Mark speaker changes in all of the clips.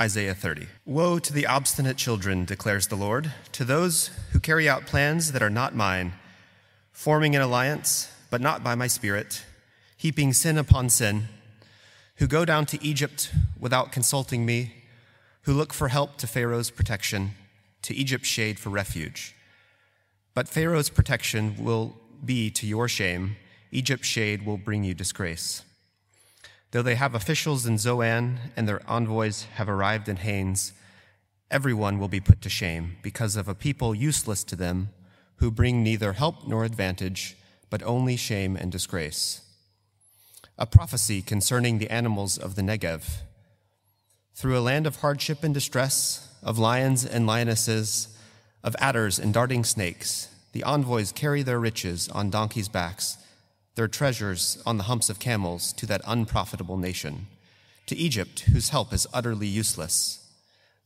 Speaker 1: Isaiah 30. Woe to the obstinate children, declares the Lord, to those who carry out plans that are not mine, forming an alliance, but not by my spirit, heaping sin upon sin, who go down to Egypt without consulting me, who look for help to Pharaoh's protection, to Egypt's shade for refuge. But Pharaoh's protection will be to your shame, Egypt's shade will bring you disgrace. Though they have officials in Zoan and their envoys have arrived in Hanes, everyone will be put to shame because of a people useless to them who bring neither help nor advantage, but only shame and disgrace. A prophecy concerning the animals of the Negev. Through a land of hardship and distress, of lions and lionesses, of adders and darting snakes, the envoys carry their riches on donkeys' backs their treasures on the humps of camels to that unprofitable nation, to Egypt, whose help is utterly useless.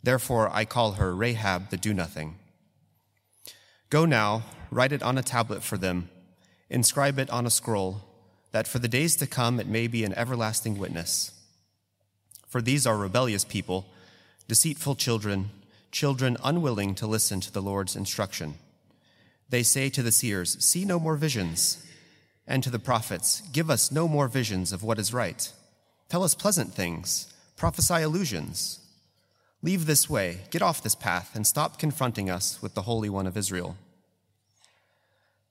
Speaker 1: Therefore I call her Rahab the Do Nothing. Go now, write it on a tablet for them, inscribe it on a scroll, that for the days to come it may be an everlasting witness. For these are rebellious people, deceitful children, children unwilling to listen to the Lord's instruction. They say to the seers, See no more visions and to the prophets, Give us no more visions of what is right. Tell us pleasant things, prophesy illusions. Leave this way, get off this path, and stop confronting us with the Holy One of Israel.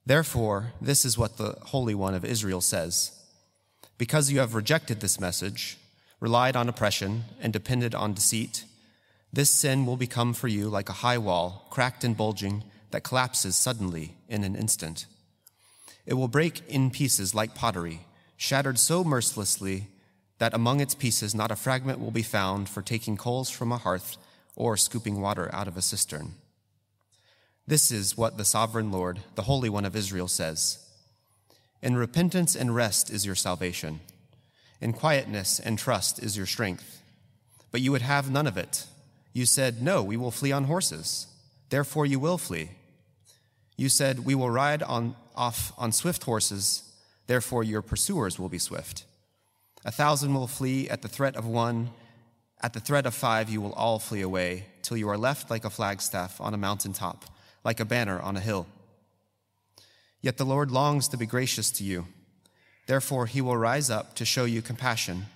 Speaker 1: Therefore, this is what the Holy One of Israel says Because you have rejected this message, relied on oppression, and depended on deceit, this sin will become for you like a high wall, cracked and bulging, that collapses suddenly in an instant. It will break in pieces like pottery, shattered so mercilessly that among its pieces not a fragment will be found for taking coals from a hearth or scooping water out of a cistern. This is what the sovereign Lord, the Holy One of Israel, says In repentance and rest is your salvation, in quietness and trust is your strength. But you would have none of it. You said, No, we will flee on horses. Therefore you will flee. You said, We will ride on, off on swift horses, therefore your pursuers will be swift. A thousand will flee at the threat of one, at the threat of five you will all flee away, till you are left like a flagstaff on a mountain top, like a banner on a hill. Yet the Lord longs to be gracious to you. Therefore he will rise up to show you compassion,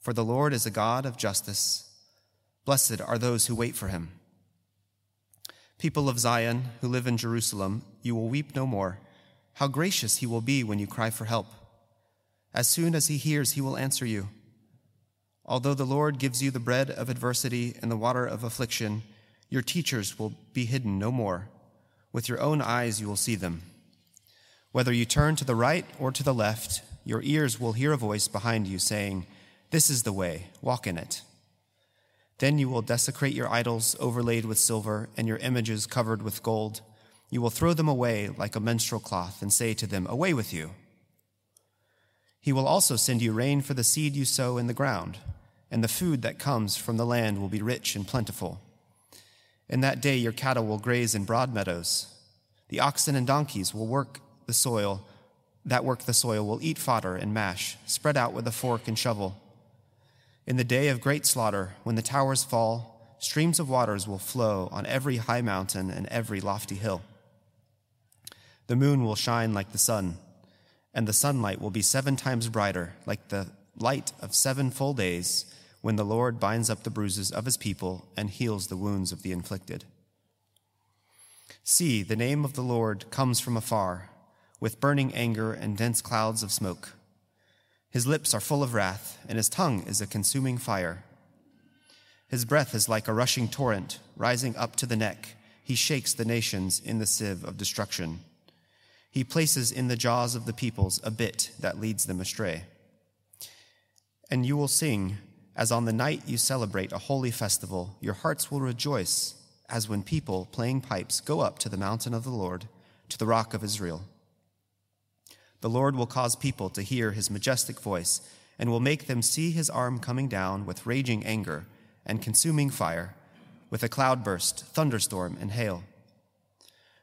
Speaker 1: for the Lord is a God of justice. Blessed are those who wait for him. People of Zion who live in Jerusalem, you will weep no more. How gracious he will be when you cry for help. As soon as he hears, he will answer you. Although the Lord gives you the bread of adversity and the water of affliction, your teachers will be hidden no more. With your own eyes you will see them. Whether you turn to the right or to the left, your ears will hear a voice behind you saying, This is the way, walk in it. Then you will desecrate your idols overlaid with silver and your images covered with gold. You will throw them away like a menstrual cloth and say to them, Away with you. He will also send you rain for the seed you sow in the ground, and the food that comes from the land will be rich and plentiful. In that day your cattle will graze in broad meadows. The oxen and donkeys will work the soil, that work the soil will eat fodder and mash, spread out with a fork and shovel. In the day of great slaughter, when the towers fall, streams of waters will flow on every high mountain and every lofty hill. The moon will shine like the sun, and the sunlight will be seven times brighter, like the light of seven full days, when the Lord binds up the bruises of his people and heals the wounds of the inflicted. See, the name of the Lord comes from afar, with burning anger and dense clouds of smoke. His lips are full of wrath, and his tongue is a consuming fire. His breath is like a rushing torrent, rising up to the neck. He shakes the nations in the sieve of destruction. He places in the jaws of the peoples a bit that leads them astray. And you will sing, as on the night you celebrate a holy festival, your hearts will rejoice, as when people, playing pipes, go up to the mountain of the Lord, to the rock of Israel. The Lord will cause people to hear his majestic voice and will make them see his arm coming down with raging anger and consuming fire, with a cloudburst, thunderstorm, and hail.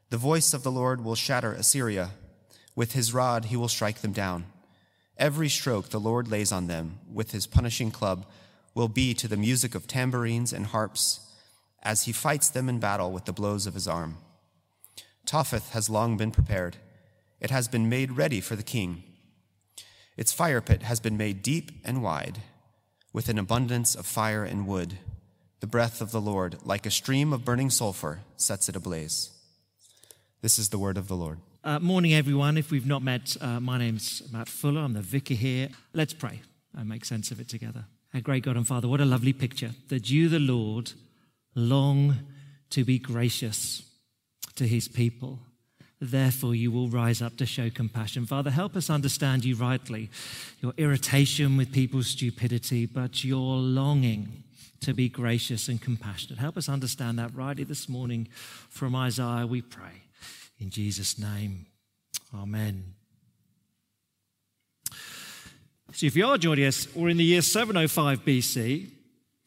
Speaker 1: The voice of the Lord will shatter Assyria. With his rod he will strike them down. Every stroke the Lord lays on them with his punishing club will be to the music of tambourines and harps as he fights them in battle with the blows of his arm. Topheth has long been prepared, it has been made ready for the king. Its fire pit has been made deep and wide, with an abundance of fire and wood. The breath of the Lord, like a stream of burning sulfur, sets it ablaze. This is the word of the Lord.
Speaker 2: Uh, morning, everyone. If we've not met, uh, my name's Matt Fuller. I'm the vicar here. Let's pray and make sense of it together. Our great God and Father, what a lovely picture that you, the Lord, long to be gracious to his people Therefore, you will rise up to show compassion. Father, help us understand you rightly. Your irritation with people's stupidity, but your longing to be gracious and compassionate. Help us understand that rightly this morning from Isaiah, we pray. In Jesus' name, Amen. So, if you are joining us, we're in the year 705 BC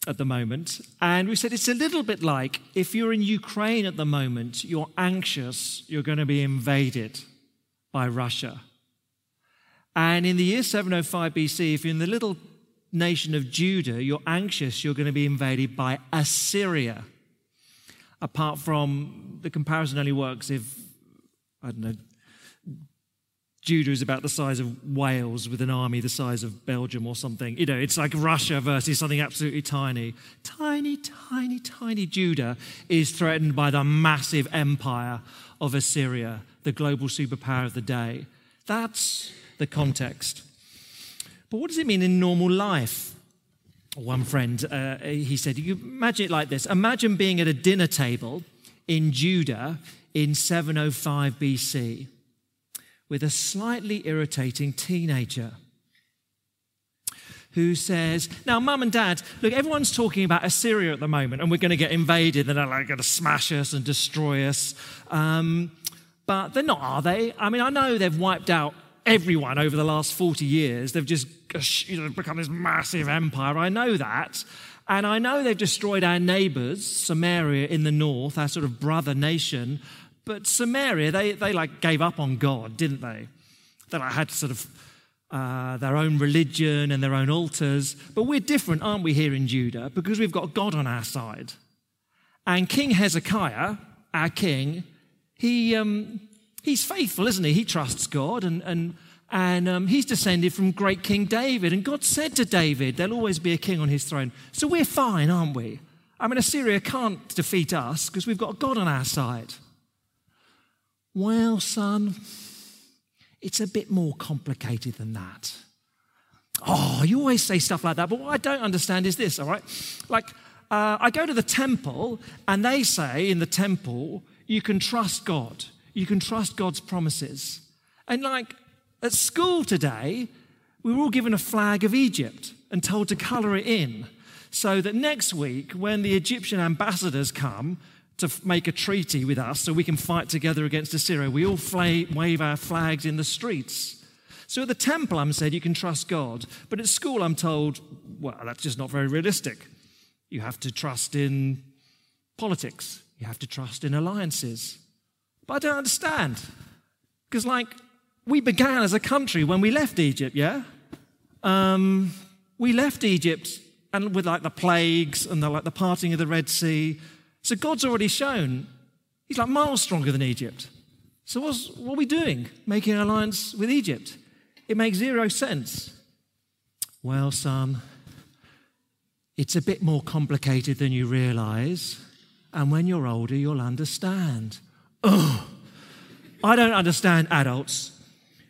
Speaker 2: at the moment. And we said it's a little bit like if you're in Ukraine at the moment, you're anxious you're going to be invaded by Russia. And in the year 705 BC, if you're in the little nation of Judah, you're anxious you're going to be invaded by Assyria. Apart from the comparison only works if, I don't know, Judah is about the size of Wales with an army the size of Belgium or something. You know, it's like Russia versus something absolutely tiny. Tiny, tiny, tiny Judah is threatened by the massive empire of Assyria, the global superpower of the day. That's the context. But what does it mean in normal life? One friend, uh, he said, you imagine it like this Imagine being at a dinner table in Judah in 705 BC with a slightly irritating teenager who says, Now, mum and dad, look, everyone's talking about Assyria at the moment, and we're going to get invaded, and they're like going to smash us and destroy us. Um, but they're not, are they? I mean, I know they've wiped out everyone over the last 40 years. They've just you know, become this massive empire. I know that. And I know they've destroyed our neighbors, Samaria in the north, our sort of brother nation. But Samaria, they, they like gave up on God, didn't they? They like had sort of uh, their own religion and their own altars. But we're different, aren't we, here in Judah? Because we've got God on our side. And King Hezekiah, our king, he, um, he's faithful, isn't he? He trusts God and, and, and um, he's descended from great King David. And God said to David, There'll always be a king on his throne. So we're fine, aren't we? I mean, Assyria can't defeat us because we've got God on our side. Well, son, it's a bit more complicated than that. Oh, you always say stuff like that, but what I don't understand is this, all right? Like, uh, I go to the temple, and they say in the temple, you can trust God. You can trust God's promises. And like at school today, we were all given a flag of Egypt and told to color it in so that next week, when the Egyptian ambassadors come, to make a treaty with us so we can fight together against Assyria. We all wave our flags in the streets. So at the temple, I'm said you can trust God. But at school, I'm told, well, that's just not very realistic. You have to trust in politics, you have to trust in alliances. But I don't understand. Because, like, we began as a country when we left Egypt, yeah? Um, we left Egypt and with like the plagues and the, like the parting of the Red Sea so God's already shown he's like miles stronger than Egypt. So what are we doing? Making an alliance with Egypt? It makes zero sense. Well, son, it's a bit more complicated than you realize. And when you're older, you'll understand. Oh, I don't understand adults.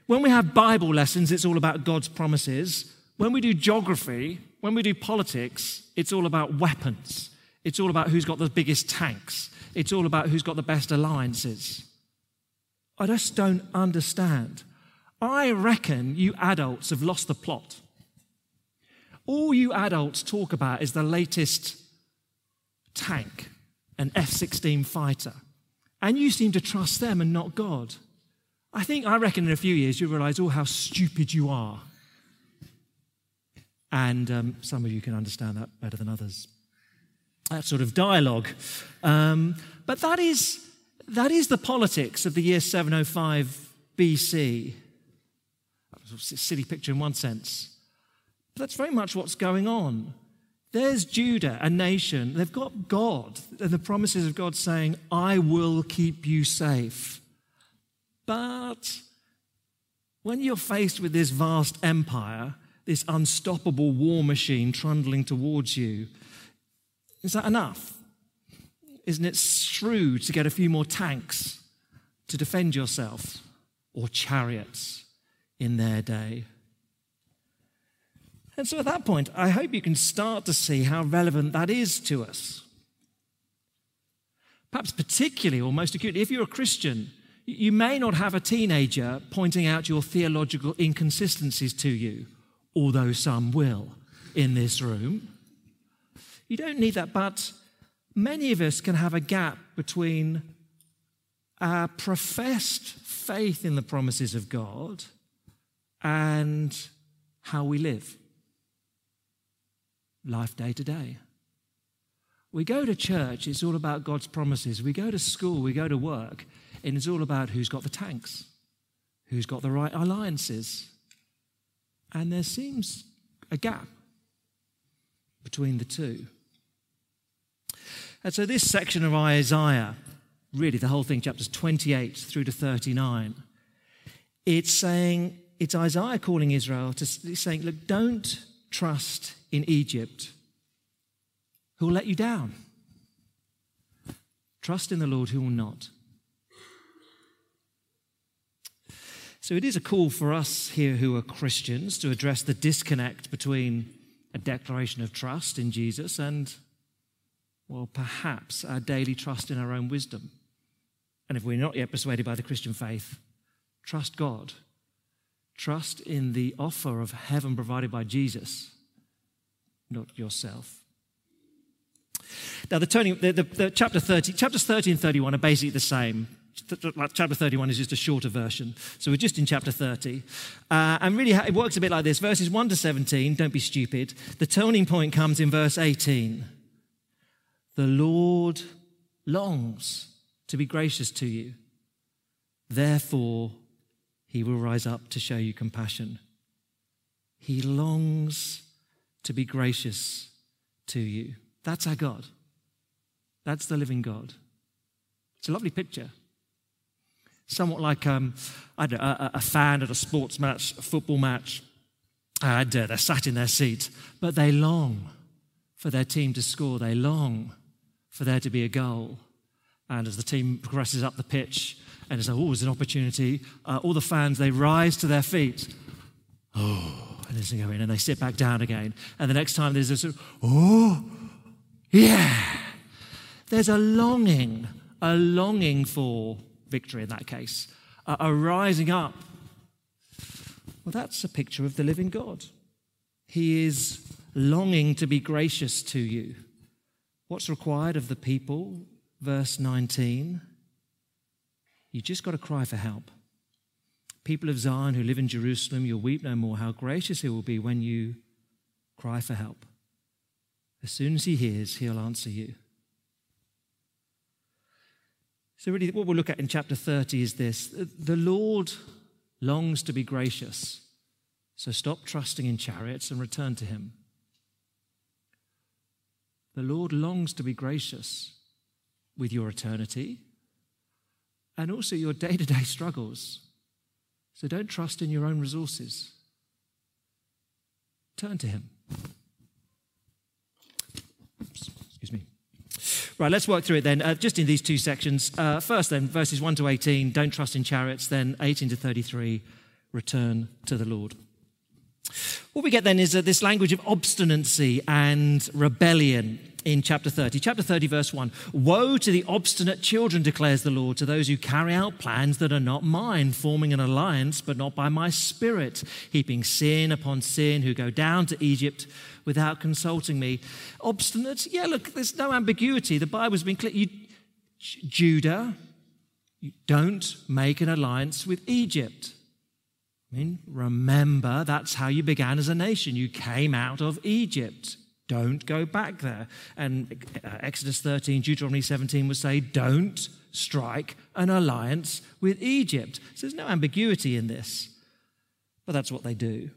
Speaker 2: When we have Bible lessons, it's all about God's promises. When we do geography, when we do politics, it's all about weapons. It's all about who's got the biggest tanks. It's all about who's got the best alliances. I just don't understand. I reckon you adults have lost the plot. All you adults talk about is the latest tank, an F 16 fighter. And you seem to trust them and not God. I think, I reckon in a few years you'll realize, oh, how stupid you are. And um, some of you can understand that better than others that sort of dialogue. Um, but that is, that is the politics of the year 705 BC. That was a silly picture in one sense. But that's very much what's going on. There's Judah, a nation. They've got God and the promises of God saying, I will keep you safe. But when you're faced with this vast empire, this unstoppable war machine trundling towards you, is that enough? Isn't it shrewd to get a few more tanks to defend yourself or chariots in their day? And so at that point, I hope you can start to see how relevant that is to us. Perhaps particularly or most acutely, if you're a Christian, you may not have a teenager pointing out your theological inconsistencies to you, although some will in this room. You don't need that, but many of us can have a gap between our professed faith in the promises of God and how we live life day to day. We go to church, it's all about God's promises. We go to school, we go to work, and it's all about who's got the tanks, who's got the right alliances. And there seems a gap between the two. And so, this section of Isaiah, really the whole thing, chapters 28 through to 39, it's saying, it's Isaiah calling Israel to saying, look, don't trust in Egypt who will let you down. Trust in the Lord who will not. So it is a call for us here who are Christians to address the disconnect between a declaration of trust in Jesus and, well, perhaps our daily trust in our own wisdom. And if we're not yet persuaded by the Christian faith, trust God. Trust in the offer of heaven provided by Jesus not yourself. Now, the, turning, the, the, the chapter 30, chapters 30 and 31 are basically the same. Chapter 31 is just a shorter version. So we're just in chapter 30. Uh, and really, it works a bit like this verses 1 to 17, don't be stupid. The turning point comes in verse 18. The Lord longs to be gracious to you. Therefore, he will rise up to show you compassion. He longs to be gracious to you. That's our God. That's the living God. It's a lovely picture. Somewhat like um, I know, a, a, fan at a sports match, a football match, and uh, they're sat in their seat, but they long for their team to score. They long for there to be a goal. And as the team progresses up the pitch, and it's always an opportunity, uh, all the fans, they rise to their feet. Oh, and this go in, and they sit back down again. And the next time there's of, oh, yeah. There's a longing, a longing for victory in that case, a, a rising up. Well, that's a picture of the living God. He is longing to be gracious to you. What's required of the people? Verse 19. You just got to cry for help. People of Zion who live in Jerusalem, you'll weep no more. How gracious he will be when you cry for help. As soon as he hears, he'll answer you. So, really, what we'll look at in chapter 30 is this the Lord longs to be gracious. So, stop trusting in chariots and return to him. The Lord longs to be gracious with your eternity and also your day to day struggles. So don't trust in your own resources. Turn to Him. Excuse me. Right, let's work through it then, uh, just in these two sections. Uh, first, then, verses 1 to 18, don't trust in chariots. Then 18 to 33, return to the Lord. What we get then is uh, this language of obstinacy and rebellion in chapter 30. Chapter 30, verse 1 Woe to the obstinate children, declares the Lord, to those who carry out plans that are not mine, forming an alliance, but not by my spirit, heaping sin upon sin, who go down to Egypt without consulting me. Obstinate? Yeah, look, there's no ambiguity. The Bible's been clear. You, Judah, you don't make an alliance with Egypt. I mean, remember, that's how you began as a nation. You came out of Egypt. Don't go back there. And uh, Exodus 13, Deuteronomy 17 would say, don't strike an alliance with Egypt. So there's no ambiguity in this. But that's what they do.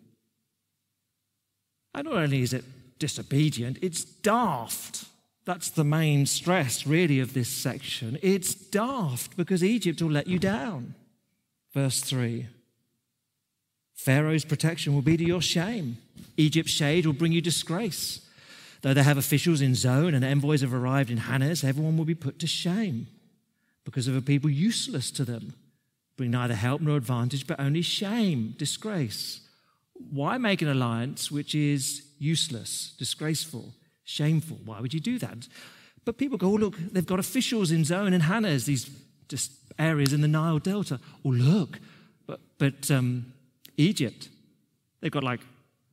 Speaker 2: And not only is it disobedient, it's daft. That's the main stress, really, of this section. It's daft because Egypt will let you down. Verse 3 Pharaoh's protection will be to your shame. Egypt's shade will bring you disgrace. Though they have officials in Zoan and envoys have arrived in Hanes, everyone will be put to shame because of a people useless to them. Bring neither help nor advantage, but only shame, disgrace. Why make an alliance which is useless, disgraceful, shameful? Why would you do that? But people go, oh, look, they've got officials in Zoan and Hanes, these just areas in the Nile Delta. Oh, look, but, but um, Egypt, they've got like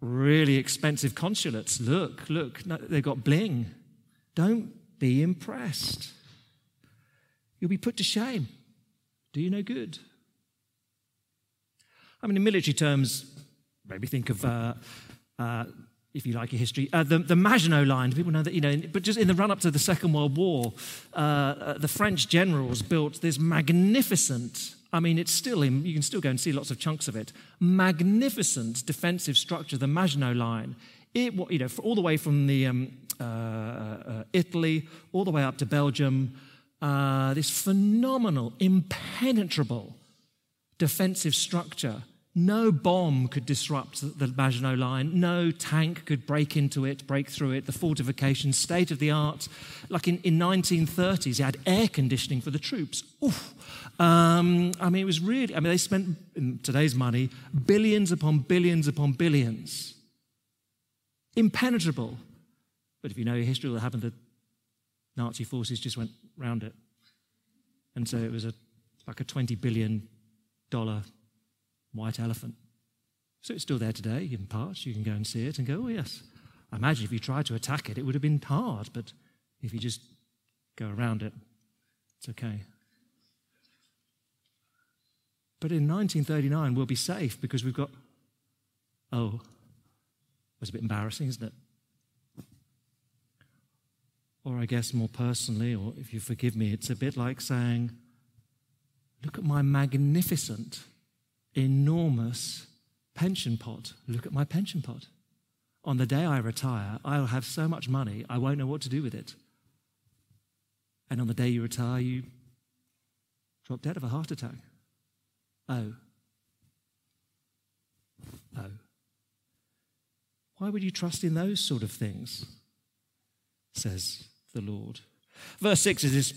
Speaker 2: really expensive consulates. Look, look, they've got bling. Don't be impressed. You'll be put to shame. Do you no good? I mean, in military terms, maybe think of, uh, uh, if you like your history, uh, the, the Maginot Line. People know that, you know, but just in the run up to the Second World War, uh, uh, the French generals built this magnificent, I mean, it's still in, you can still go and see lots of chunks of it, magnificent defensive structure, the Maginot Line. It, you know, all the way from the um, uh, Italy, all the way up to Belgium, this phenomenal, impenetrable defensive structure no bomb could disrupt the Maginot Line. No tank could break into it, break through it. The fortifications, state of the art. Like in, in 1930s, you had air conditioning for the troops. Oof. Um, I mean, it was really, I mean, they spent, in today's money, billions upon billions upon billions. Impenetrable. But if you know your history, what happened, the Nazi forces just went round it. And so it was a, like a $20 billion white elephant. So it's still there today in parts. You can go and see it and go, oh, yes. I imagine if you tried to attack it, it would have been hard, but if you just go around it, it's okay. But in 1939, we'll be safe because we've got, oh, it's a bit embarrassing, isn't it? Or I guess more personally, or if you forgive me, it's a bit like saying, look at my magnificent enormous pension pot. Look at my pension pot. On the day I retire, I'll have so much money, I won't know what to do with it. And on the day you retire, you drop dead of a heart attack. Oh. Oh. Why would you trust in those sort of things? Says the Lord. Verse 6 is this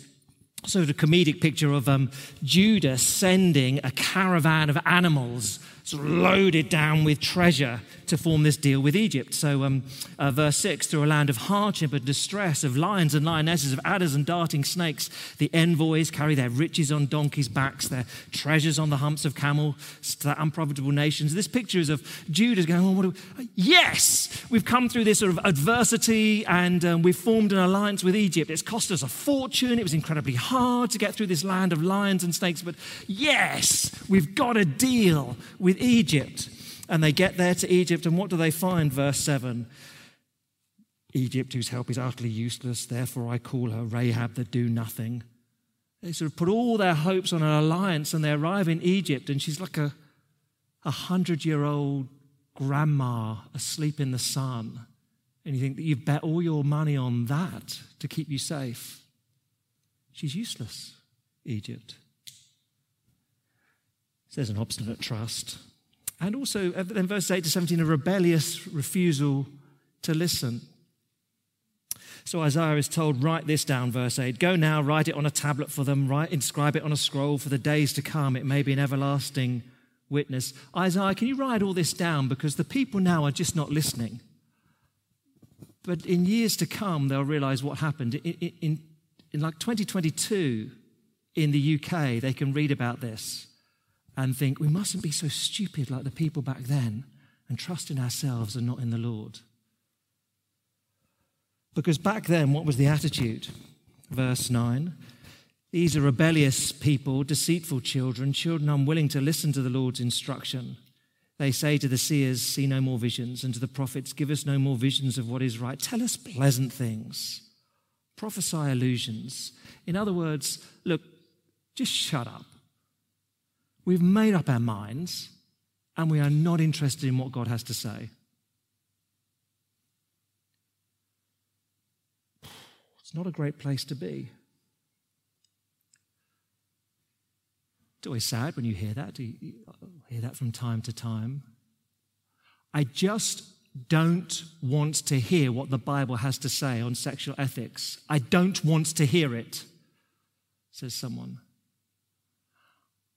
Speaker 2: sort of comedic picture of um, Judah sending a caravan of animals sort of loaded down with treasure to form this deal with Egypt. So, um, uh, verse 6 through a land of hardship and distress, of lions and lionesses, of adders and darting snakes, the envoys carry their riches on donkeys' backs, their treasures on the humps of camels to the unprofitable nations. This picture is of Judah going, oh, what we? yes, we've come through this sort of adversity and um, we've formed an alliance with Egypt. It's cost us a fortune. It was incredibly hard to get through this land of lions and snakes, but yes, we've got a deal with Egypt. And they get there to Egypt, and what do they find? Verse 7 Egypt, whose help is utterly useless, therefore I call her Rahab the do nothing. They sort of put all their hopes on an alliance, and they arrive in Egypt, and she's like a, a hundred year old grandma asleep in the sun. And you think that you've bet all your money on that to keep you safe. She's useless, Egypt. There's an obstinate trust. And also, in then verse 8 to 17, a rebellious refusal to listen. So Isaiah is told, write this down, verse 8. Go now, write it on a tablet for them, write, inscribe it on a scroll for the days to come. It may be an everlasting witness. Isaiah, can you write all this down? Because the people now are just not listening. But in years to come, they'll realize what happened. In, in, in like 2022 in the UK, they can read about this and think we mustn't be so stupid like the people back then and trust in ourselves and not in the Lord. Because back then, what was the attitude? Verse 9 These are rebellious people, deceitful children, children unwilling to listen to the Lord's instruction. They say to the seers, See no more visions, and to the prophets, Give us no more visions of what is right. Tell us pleasant things. Prophesy illusions. In other words, look, just shut up. We've made up our minds and we are not interested in what God has to say. It's not a great place to be. It's always sad when you hear that. Do you hear that from time to time. I just don't want to hear what the Bible has to say on sexual ethics. I don't want to hear it, says someone.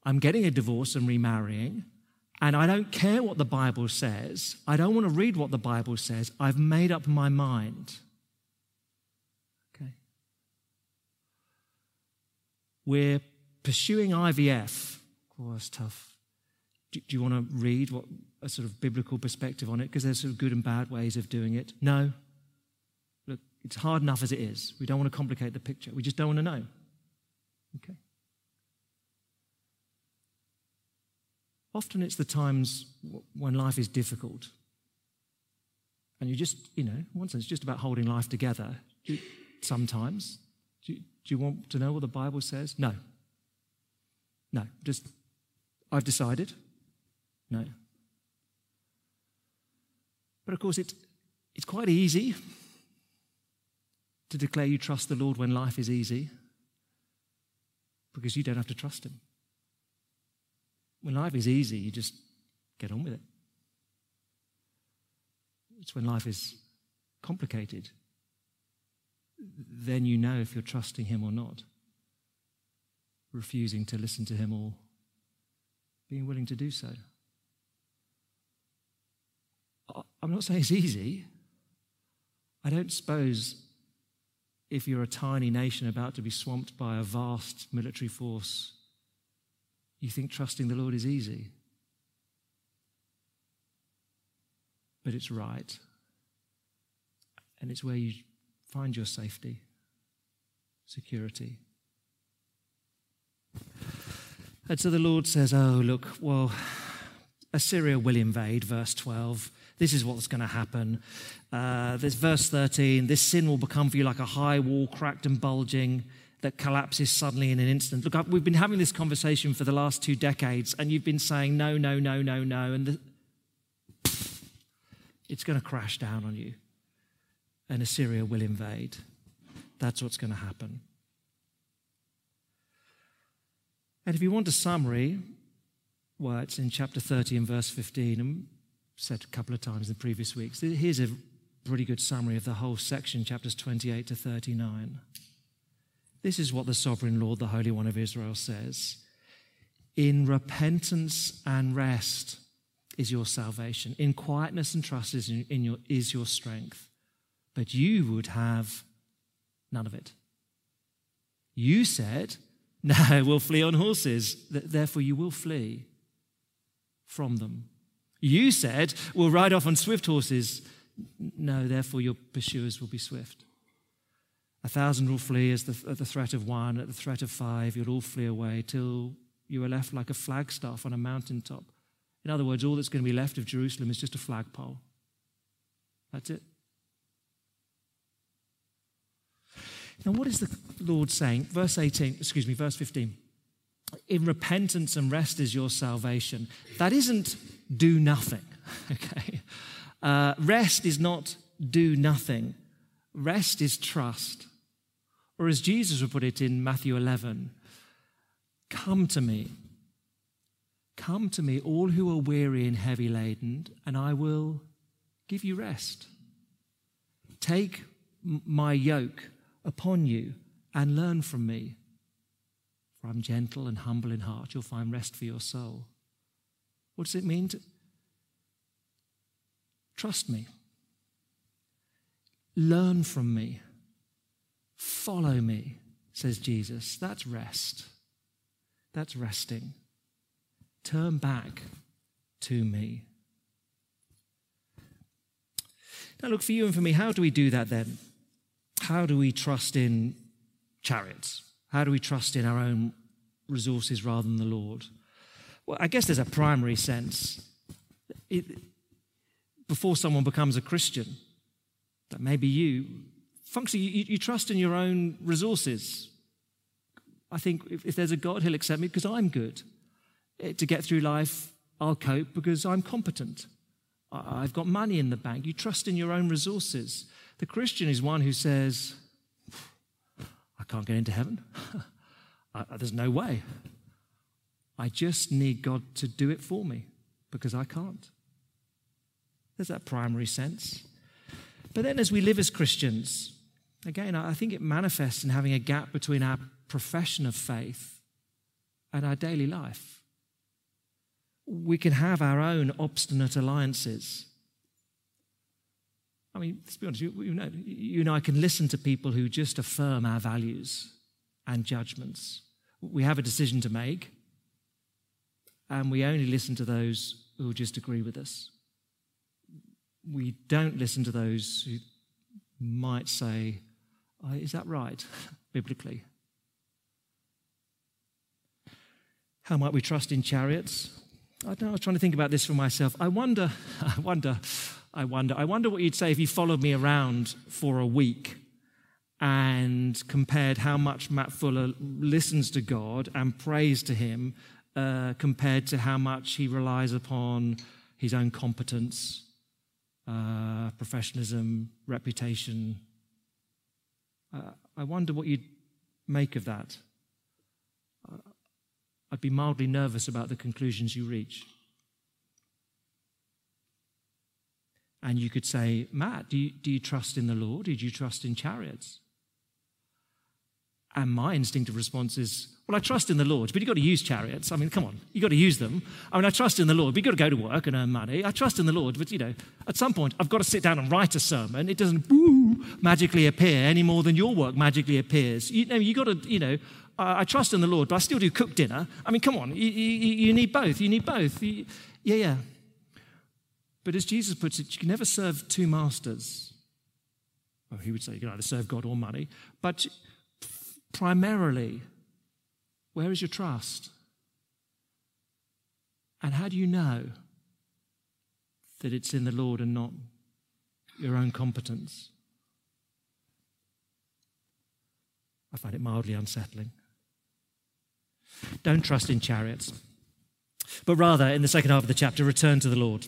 Speaker 2: I'm getting a divorce and remarrying, and I don't care what the Bible says. I don't want to read what the Bible says. I've made up my mind. Okay. We're pursuing IVF. Oh, that's tough. Do, do you want to read what a sort of biblical perspective on it? Because there's sort of good and bad ways of doing it. No. Look, it's hard enough as it is. We don't want to complicate the picture. We just don't want to know. Okay. Often it's the times when life is difficult. And you just, you know, in one sense, it's just about holding life together. You, sometimes. Do you, do you want to know what the Bible says? No. No. Just, I've decided. No. But of course, it, it's quite easy to declare you trust the Lord when life is easy because you don't have to trust Him. When life is easy, you just get on with it. It's when life is complicated, then you know if you're trusting Him or not, refusing to listen to Him or being willing to do so. I'm not saying it's easy. I don't suppose if you're a tiny nation about to be swamped by a vast military force, you think trusting the Lord is easy. But it's right. And it's where you find your safety, security. And so the Lord says, Oh, look, well, Assyria will invade, verse 12. This is what's going to happen. Uh, this verse 13 this sin will become for you like a high wall, cracked and bulging, that collapses suddenly in an instant. Look, we've been having this conversation for the last two decades, and you've been saying no, no, no, no, no, and the, it's going to crash down on you, and Assyria will invade. That's what's going to happen. And if you want a summary, well, it's in chapter 30 and verse 15, and said a couple of times in the previous weeks. Here's a pretty good summary of the whole section, chapters 28 to 39. This is what the sovereign Lord, the Holy One of Israel, says In repentance and rest is your salvation, in quietness and trust is, in your, is your strength. But you would have none of it. You said, No, we'll flee on horses. Therefore, you will flee from them. You said, We'll ride off on swift horses. No, therefore your pursuers will be swift. A thousand will flee as the, at the threat of one, at the threat of five, you'll all flee away till you are left like a flagstaff on a mountaintop. In other words, all that's going to be left of Jerusalem is just a flagpole. That's it. Now, what is the Lord saying? Verse 18, excuse me, verse 15. In repentance and rest is your salvation. That isn't do nothing. Okay? Uh, rest is not do nothing, rest is trust. Or as Jesus would put it in Matthew 11, come to me. Come to me, all who are weary and heavy laden, and I will give you rest. Take my yoke upon you and learn from me. For I'm gentle and humble in heart. You'll find rest for your soul. What does it mean to trust me? Learn from me. Follow me, says Jesus. That's rest. That's resting. Turn back to me. Now, look, for you and for me, how do we do that then? How do we trust in chariots? How do we trust in our own resources rather than the Lord? Well, I guess there's a primary sense. It, before someone becomes a Christian, that maybe you, function, you, you trust in your own resources. I think if, if there's a God, He'll accept me because I'm good. Eh, to get through life, I'll cope because I'm competent. I've got money in the bank. You trust in your own resources. The Christian is one who says, I can't get into heaven. I, there's no way. I just need God to do it for me because I can't. There's that primary sense. But then as we live as Christians, again, I think it manifests in having a gap between our profession of faith and our daily life. We can have our own obstinate alliances. I mean, let's be honest, you, you, know, you and I can listen to people who just affirm our values and judgments. We have a decision to make, and we only listen to those who just agree with us. We don't listen to those who might say, Is that right, biblically? How might we trust in chariots? I, know, I was trying to think about this for myself. I wonder, I wonder, I wonder, I wonder what you'd say if you followed me around for a week and compared how much Matt Fuller listens to God and prays to Him uh, compared to how much he relies upon his own competence, uh, professionalism, reputation. Uh, I wonder what you'd make of that. Uh, I'd be mildly nervous about the conclusions you reach. And you could say, Matt, do you, do you trust in the Lord? Did you trust in chariots? And my instinctive response is, well, I trust in the Lord, but you've got to use chariots. I mean, come on, you've got to use them. I mean, I trust in the Lord, but you've got to go to work and earn money. I trust in the Lord, but, you know, at some point, I've got to sit down and write a sermon. It doesn't boo, magically appear any more than your work magically appears. You know, you've got to, you know, I trust in the Lord, but I still do cook dinner. I mean, come on, you, you, you need both. You need both. You, yeah, yeah. But as Jesus puts it, you can never serve two masters. Well, he would say you can either serve God or money, but primarily? Where is your trust? And how do you know that it's in the Lord and not your own competence? I find it mildly unsettling. Don't trust in chariots, but rather, in the second half of the chapter, return to the Lord.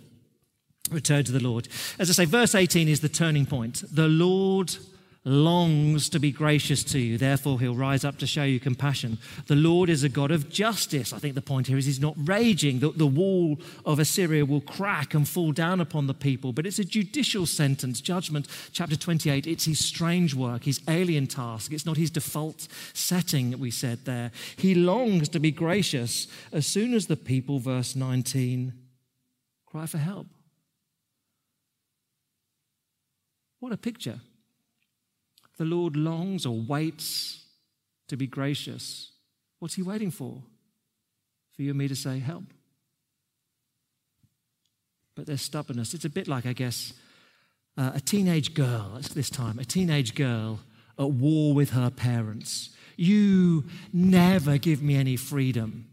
Speaker 2: Return to the Lord. As I say, verse 18 is the turning point. The Lord longs to be gracious to you. Therefore, he'll rise up to show you compassion. The Lord is a God of justice. I think the point here is he's not raging. The, the wall of Assyria will crack and fall down upon the people, but it's a judicial sentence. Judgment, chapter 28, it's his strange work, his alien task. It's not his default setting, we said there. He longs to be gracious as soon as the people, verse 19, cry for help. What a picture. The Lord longs or waits to be gracious. What's he waiting for? For you and me to say, help. But their stubbornness, it's a bit like, I guess, uh, a teenage girl at this time, a teenage girl at war with her parents. You never give me any freedom.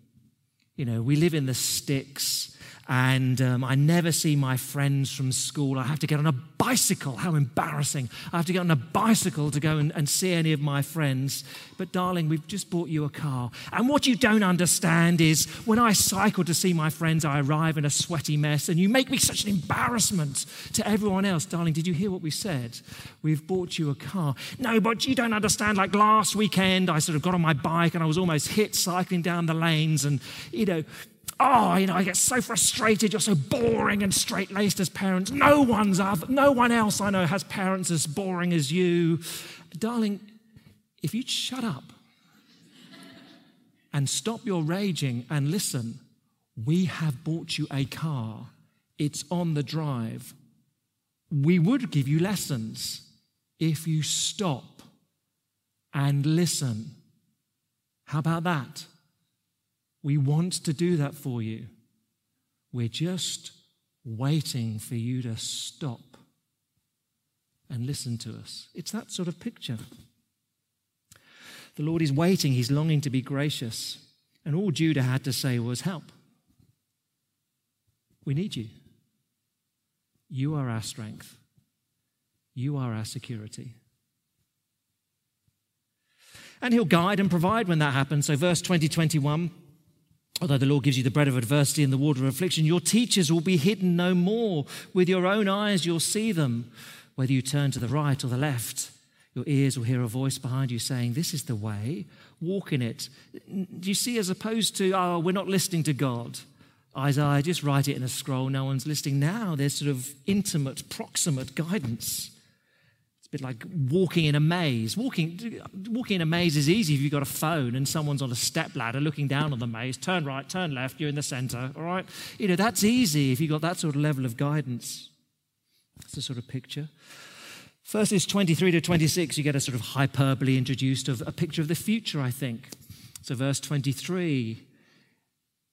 Speaker 2: You know, we live in the sticks and um, I never see my friends from school. I have to get on a bicycle. How embarrassing. I have to get on a bicycle to go and, and see any of my friends. But, darling, we've just bought you a car. And what you don't understand is when I cycle to see my friends, I arrive in a sweaty mess, and you make me such an embarrassment to everyone else. Darling, did you hear what we said? We've bought you a car. No, but you don't understand. Like last weekend, I sort of got on my bike and I was almost hit cycling down the lanes, and, you know, oh, you know, I get so frustrated. You're so boring and straight laced as parents. No one's other, no one else I know has parents as boring as you. Darling, if you'd shut up and stop your raging and listen, we have bought you a car. It's on the drive. We would give you lessons if you stop and listen. How about that? We want to do that for you. We're just waiting for you to stop and listen to us. It's that sort of picture. The Lord is waiting, He's longing to be gracious. And all Judah had to say was, Help. We need you. You are our strength. You are our security. And He'll guide and provide when that happens. So, verse 20, 21. Although the Lord gives you the bread of adversity and the water of affliction, your teachers will be hidden no more. With your own eyes, you'll see them. Whether you turn to the right or the left, Your ears will hear a voice behind you saying, This is the way, walk in it. Do you see, as opposed to, Oh, we're not listening to God. Isaiah, just write it in a scroll, no one's listening. Now there's sort of intimate, proximate guidance. It's a bit like walking in a maze. Walking, walking in a maze is easy if you've got a phone and someone's on a step ladder looking down on the maze. Turn right, turn left, you're in the center, all right? You know, that's easy if you've got that sort of level of guidance. That's the sort of picture. Verses 23 to 26, you get a sort of hyperbole introduced of a picture of the future, I think. So, verse 23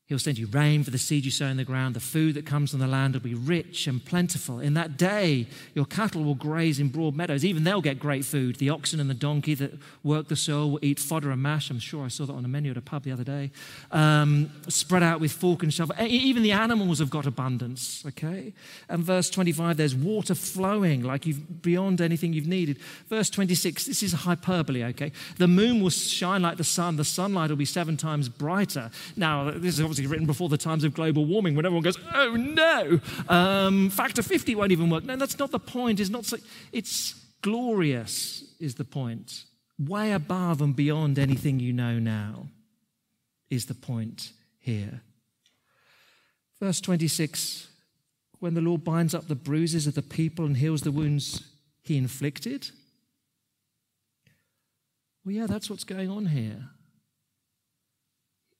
Speaker 2: He'll send you rain for the seed you sow in the ground. The food that comes from the land will be rich and plentiful. In that day, your cattle will graze in broad meadows. Even they'll get great food. The oxen and the donkey that work the soil will eat fodder and mash. I'm sure I saw that on a menu at a pub the other day. Um, spread out with fork and shovel. Even the animals have got abundance, okay? And verse 25, there's water flowing like you've beyond anything you've needed. Verse 26, this is a hyperbole, okay? The moon will shine like the sun. The sunlight will be seven times brighter. Now, this is obviously written before the times of global warming when everyone goes, oh no, um, factor 50 won't even work. No, that's not the point. It's, not so, it's glorious, is the point. Way above and beyond anything you know now is the point here. Verse 26 when the Lord binds up the bruises of the people and heals the wounds he inflicted. Well, yeah, that's what's going on here.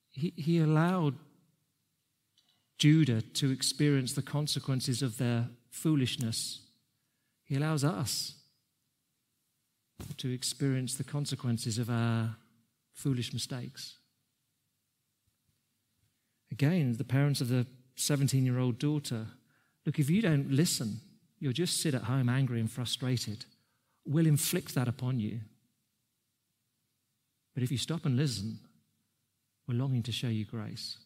Speaker 2: He, he allowed Judah to experience the consequences of their foolishness. He allows us to experience the consequences of our foolish mistakes. Again, the parents of the 17 year old daughter look, if you don't listen, you'll just sit at home angry and frustrated. We'll inflict that upon you. But if you stop and listen, we're longing to show you grace.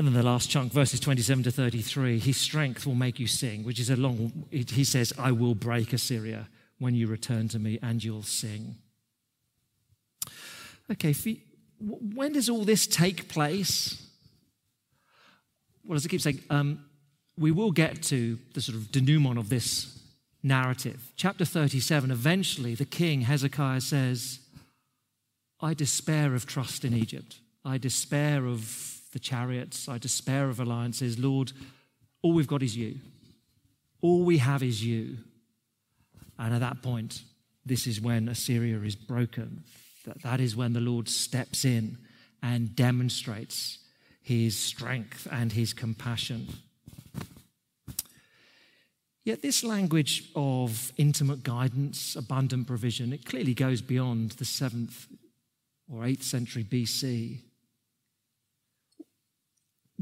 Speaker 2: And then the last chunk, verses 27 to 33, his strength will make you sing, which is a long, he says, I will break Assyria when you return to me and you'll sing. Okay, when does all this take place? Well, as I keep saying, um, we will get to the sort of denouement of this narrative. Chapter 37, eventually the king, Hezekiah, says, I despair of trust in Egypt. I despair of the chariots. I despair of alliances. Lord, all we've got is you. All we have is you. And at that point, this is when Assyria is broken. That, that is when the Lord steps in and demonstrates his strength and his compassion. Yet, this language of intimate guidance, abundant provision, it clearly goes beyond the 7th or 8th century BC.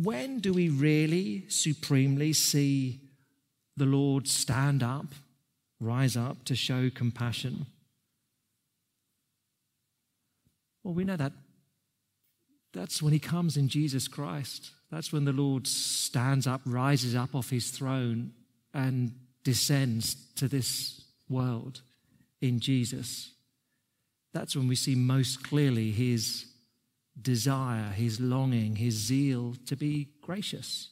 Speaker 2: When do we really supremely see the Lord stand up, rise up to show compassion? Well, we know that that's when he comes in Jesus Christ. That's when the Lord stands up, rises up off his throne, and descends to this world in Jesus. That's when we see most clearly his desire, his longing, his zeal to be gracious.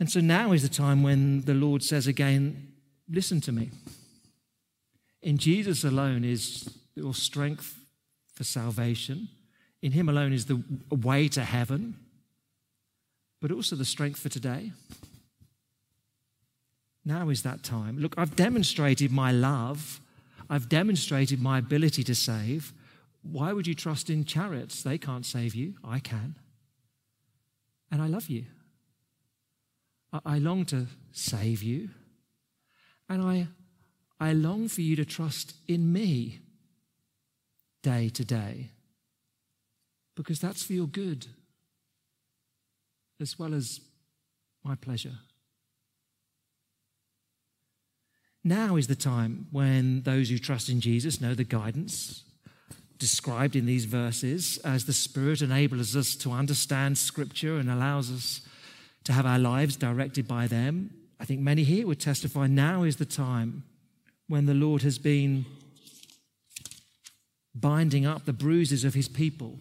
Speaker 2: And so now is the time when the Lord says again, Listen to me. In Jesus alone is your strength for salvation. In Him alone is the way to heaven, but also the strength for today. Now is that time. Look, I've demonstrated my love, I've demonstrated my ability to save. Why would you trust in chariots? They can't save you. I can. And I love you. I long to save you. And I, I long for you to trust in me day to day. Because that's for your good as well as my pleasure. Now is the time when those who trust in Jesus know the guidance described in these verses as the Spirit enables us to understand Scripture and allows us to have our lives directed by them. I think many here would testify now is the time when the Lord has been binding up the bruises of his people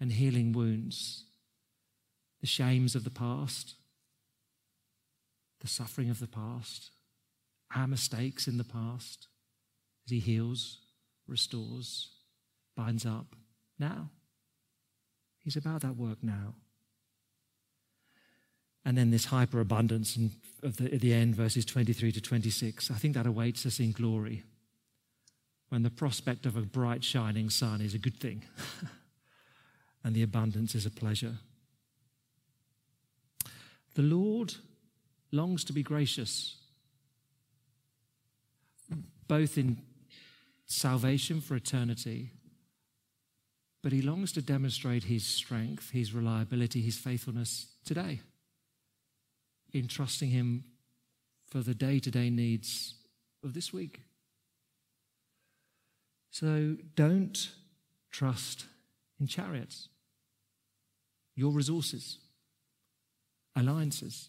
Speaker 2: and healing wounds, the shames of the past, the suffering of the past, our mistakes in the past, as He heals, restores, binds up now. He's about that work now. And then this hyperabundance of the, at the end, verses 23 to 26, I think that awaits us in glory when the prospect of a bright, shining sun is a good thing and the abundance is a pleasure. The Lord longs to be gracious, both in salvation for eternity, but he longs to demonstrate his strength, his reliability, his faithfulness today in trusting him for the day to day needs of this week. So don't trust in chariots, your resources alliances.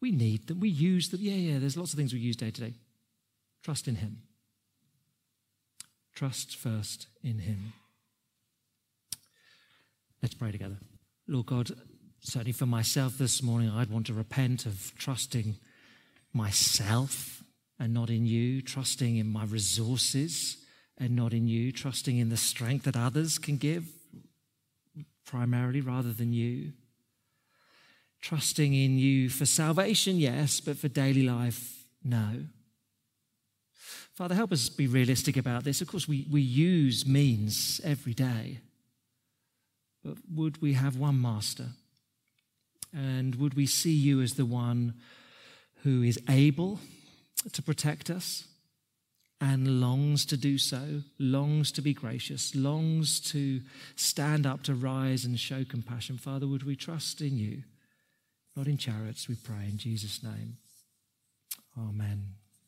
Speaker 2: We need them. We use them. Yeah, yeah, there's lots of things we use day to day. Trust in Him. Trust first in Him. Let's pray together. Lord God, certainly for myself this morning, I'd want to repent of trusting myself and not in you, trusting in my resources and not in you, trusting in the strength that others can give primarily rather than you. Trusting in you for salvation, yes, but for daily life, no. Father, help us be realistic about this. Of course, we, we use means every day, but would we have one master? And would we see you as the one who is able to protect us? and longs to do so, longs to be gracious, longs to stand up to rise and show compassion. Father, would we trust in you? Not in chariots, we pray in Jesus' name. Amen.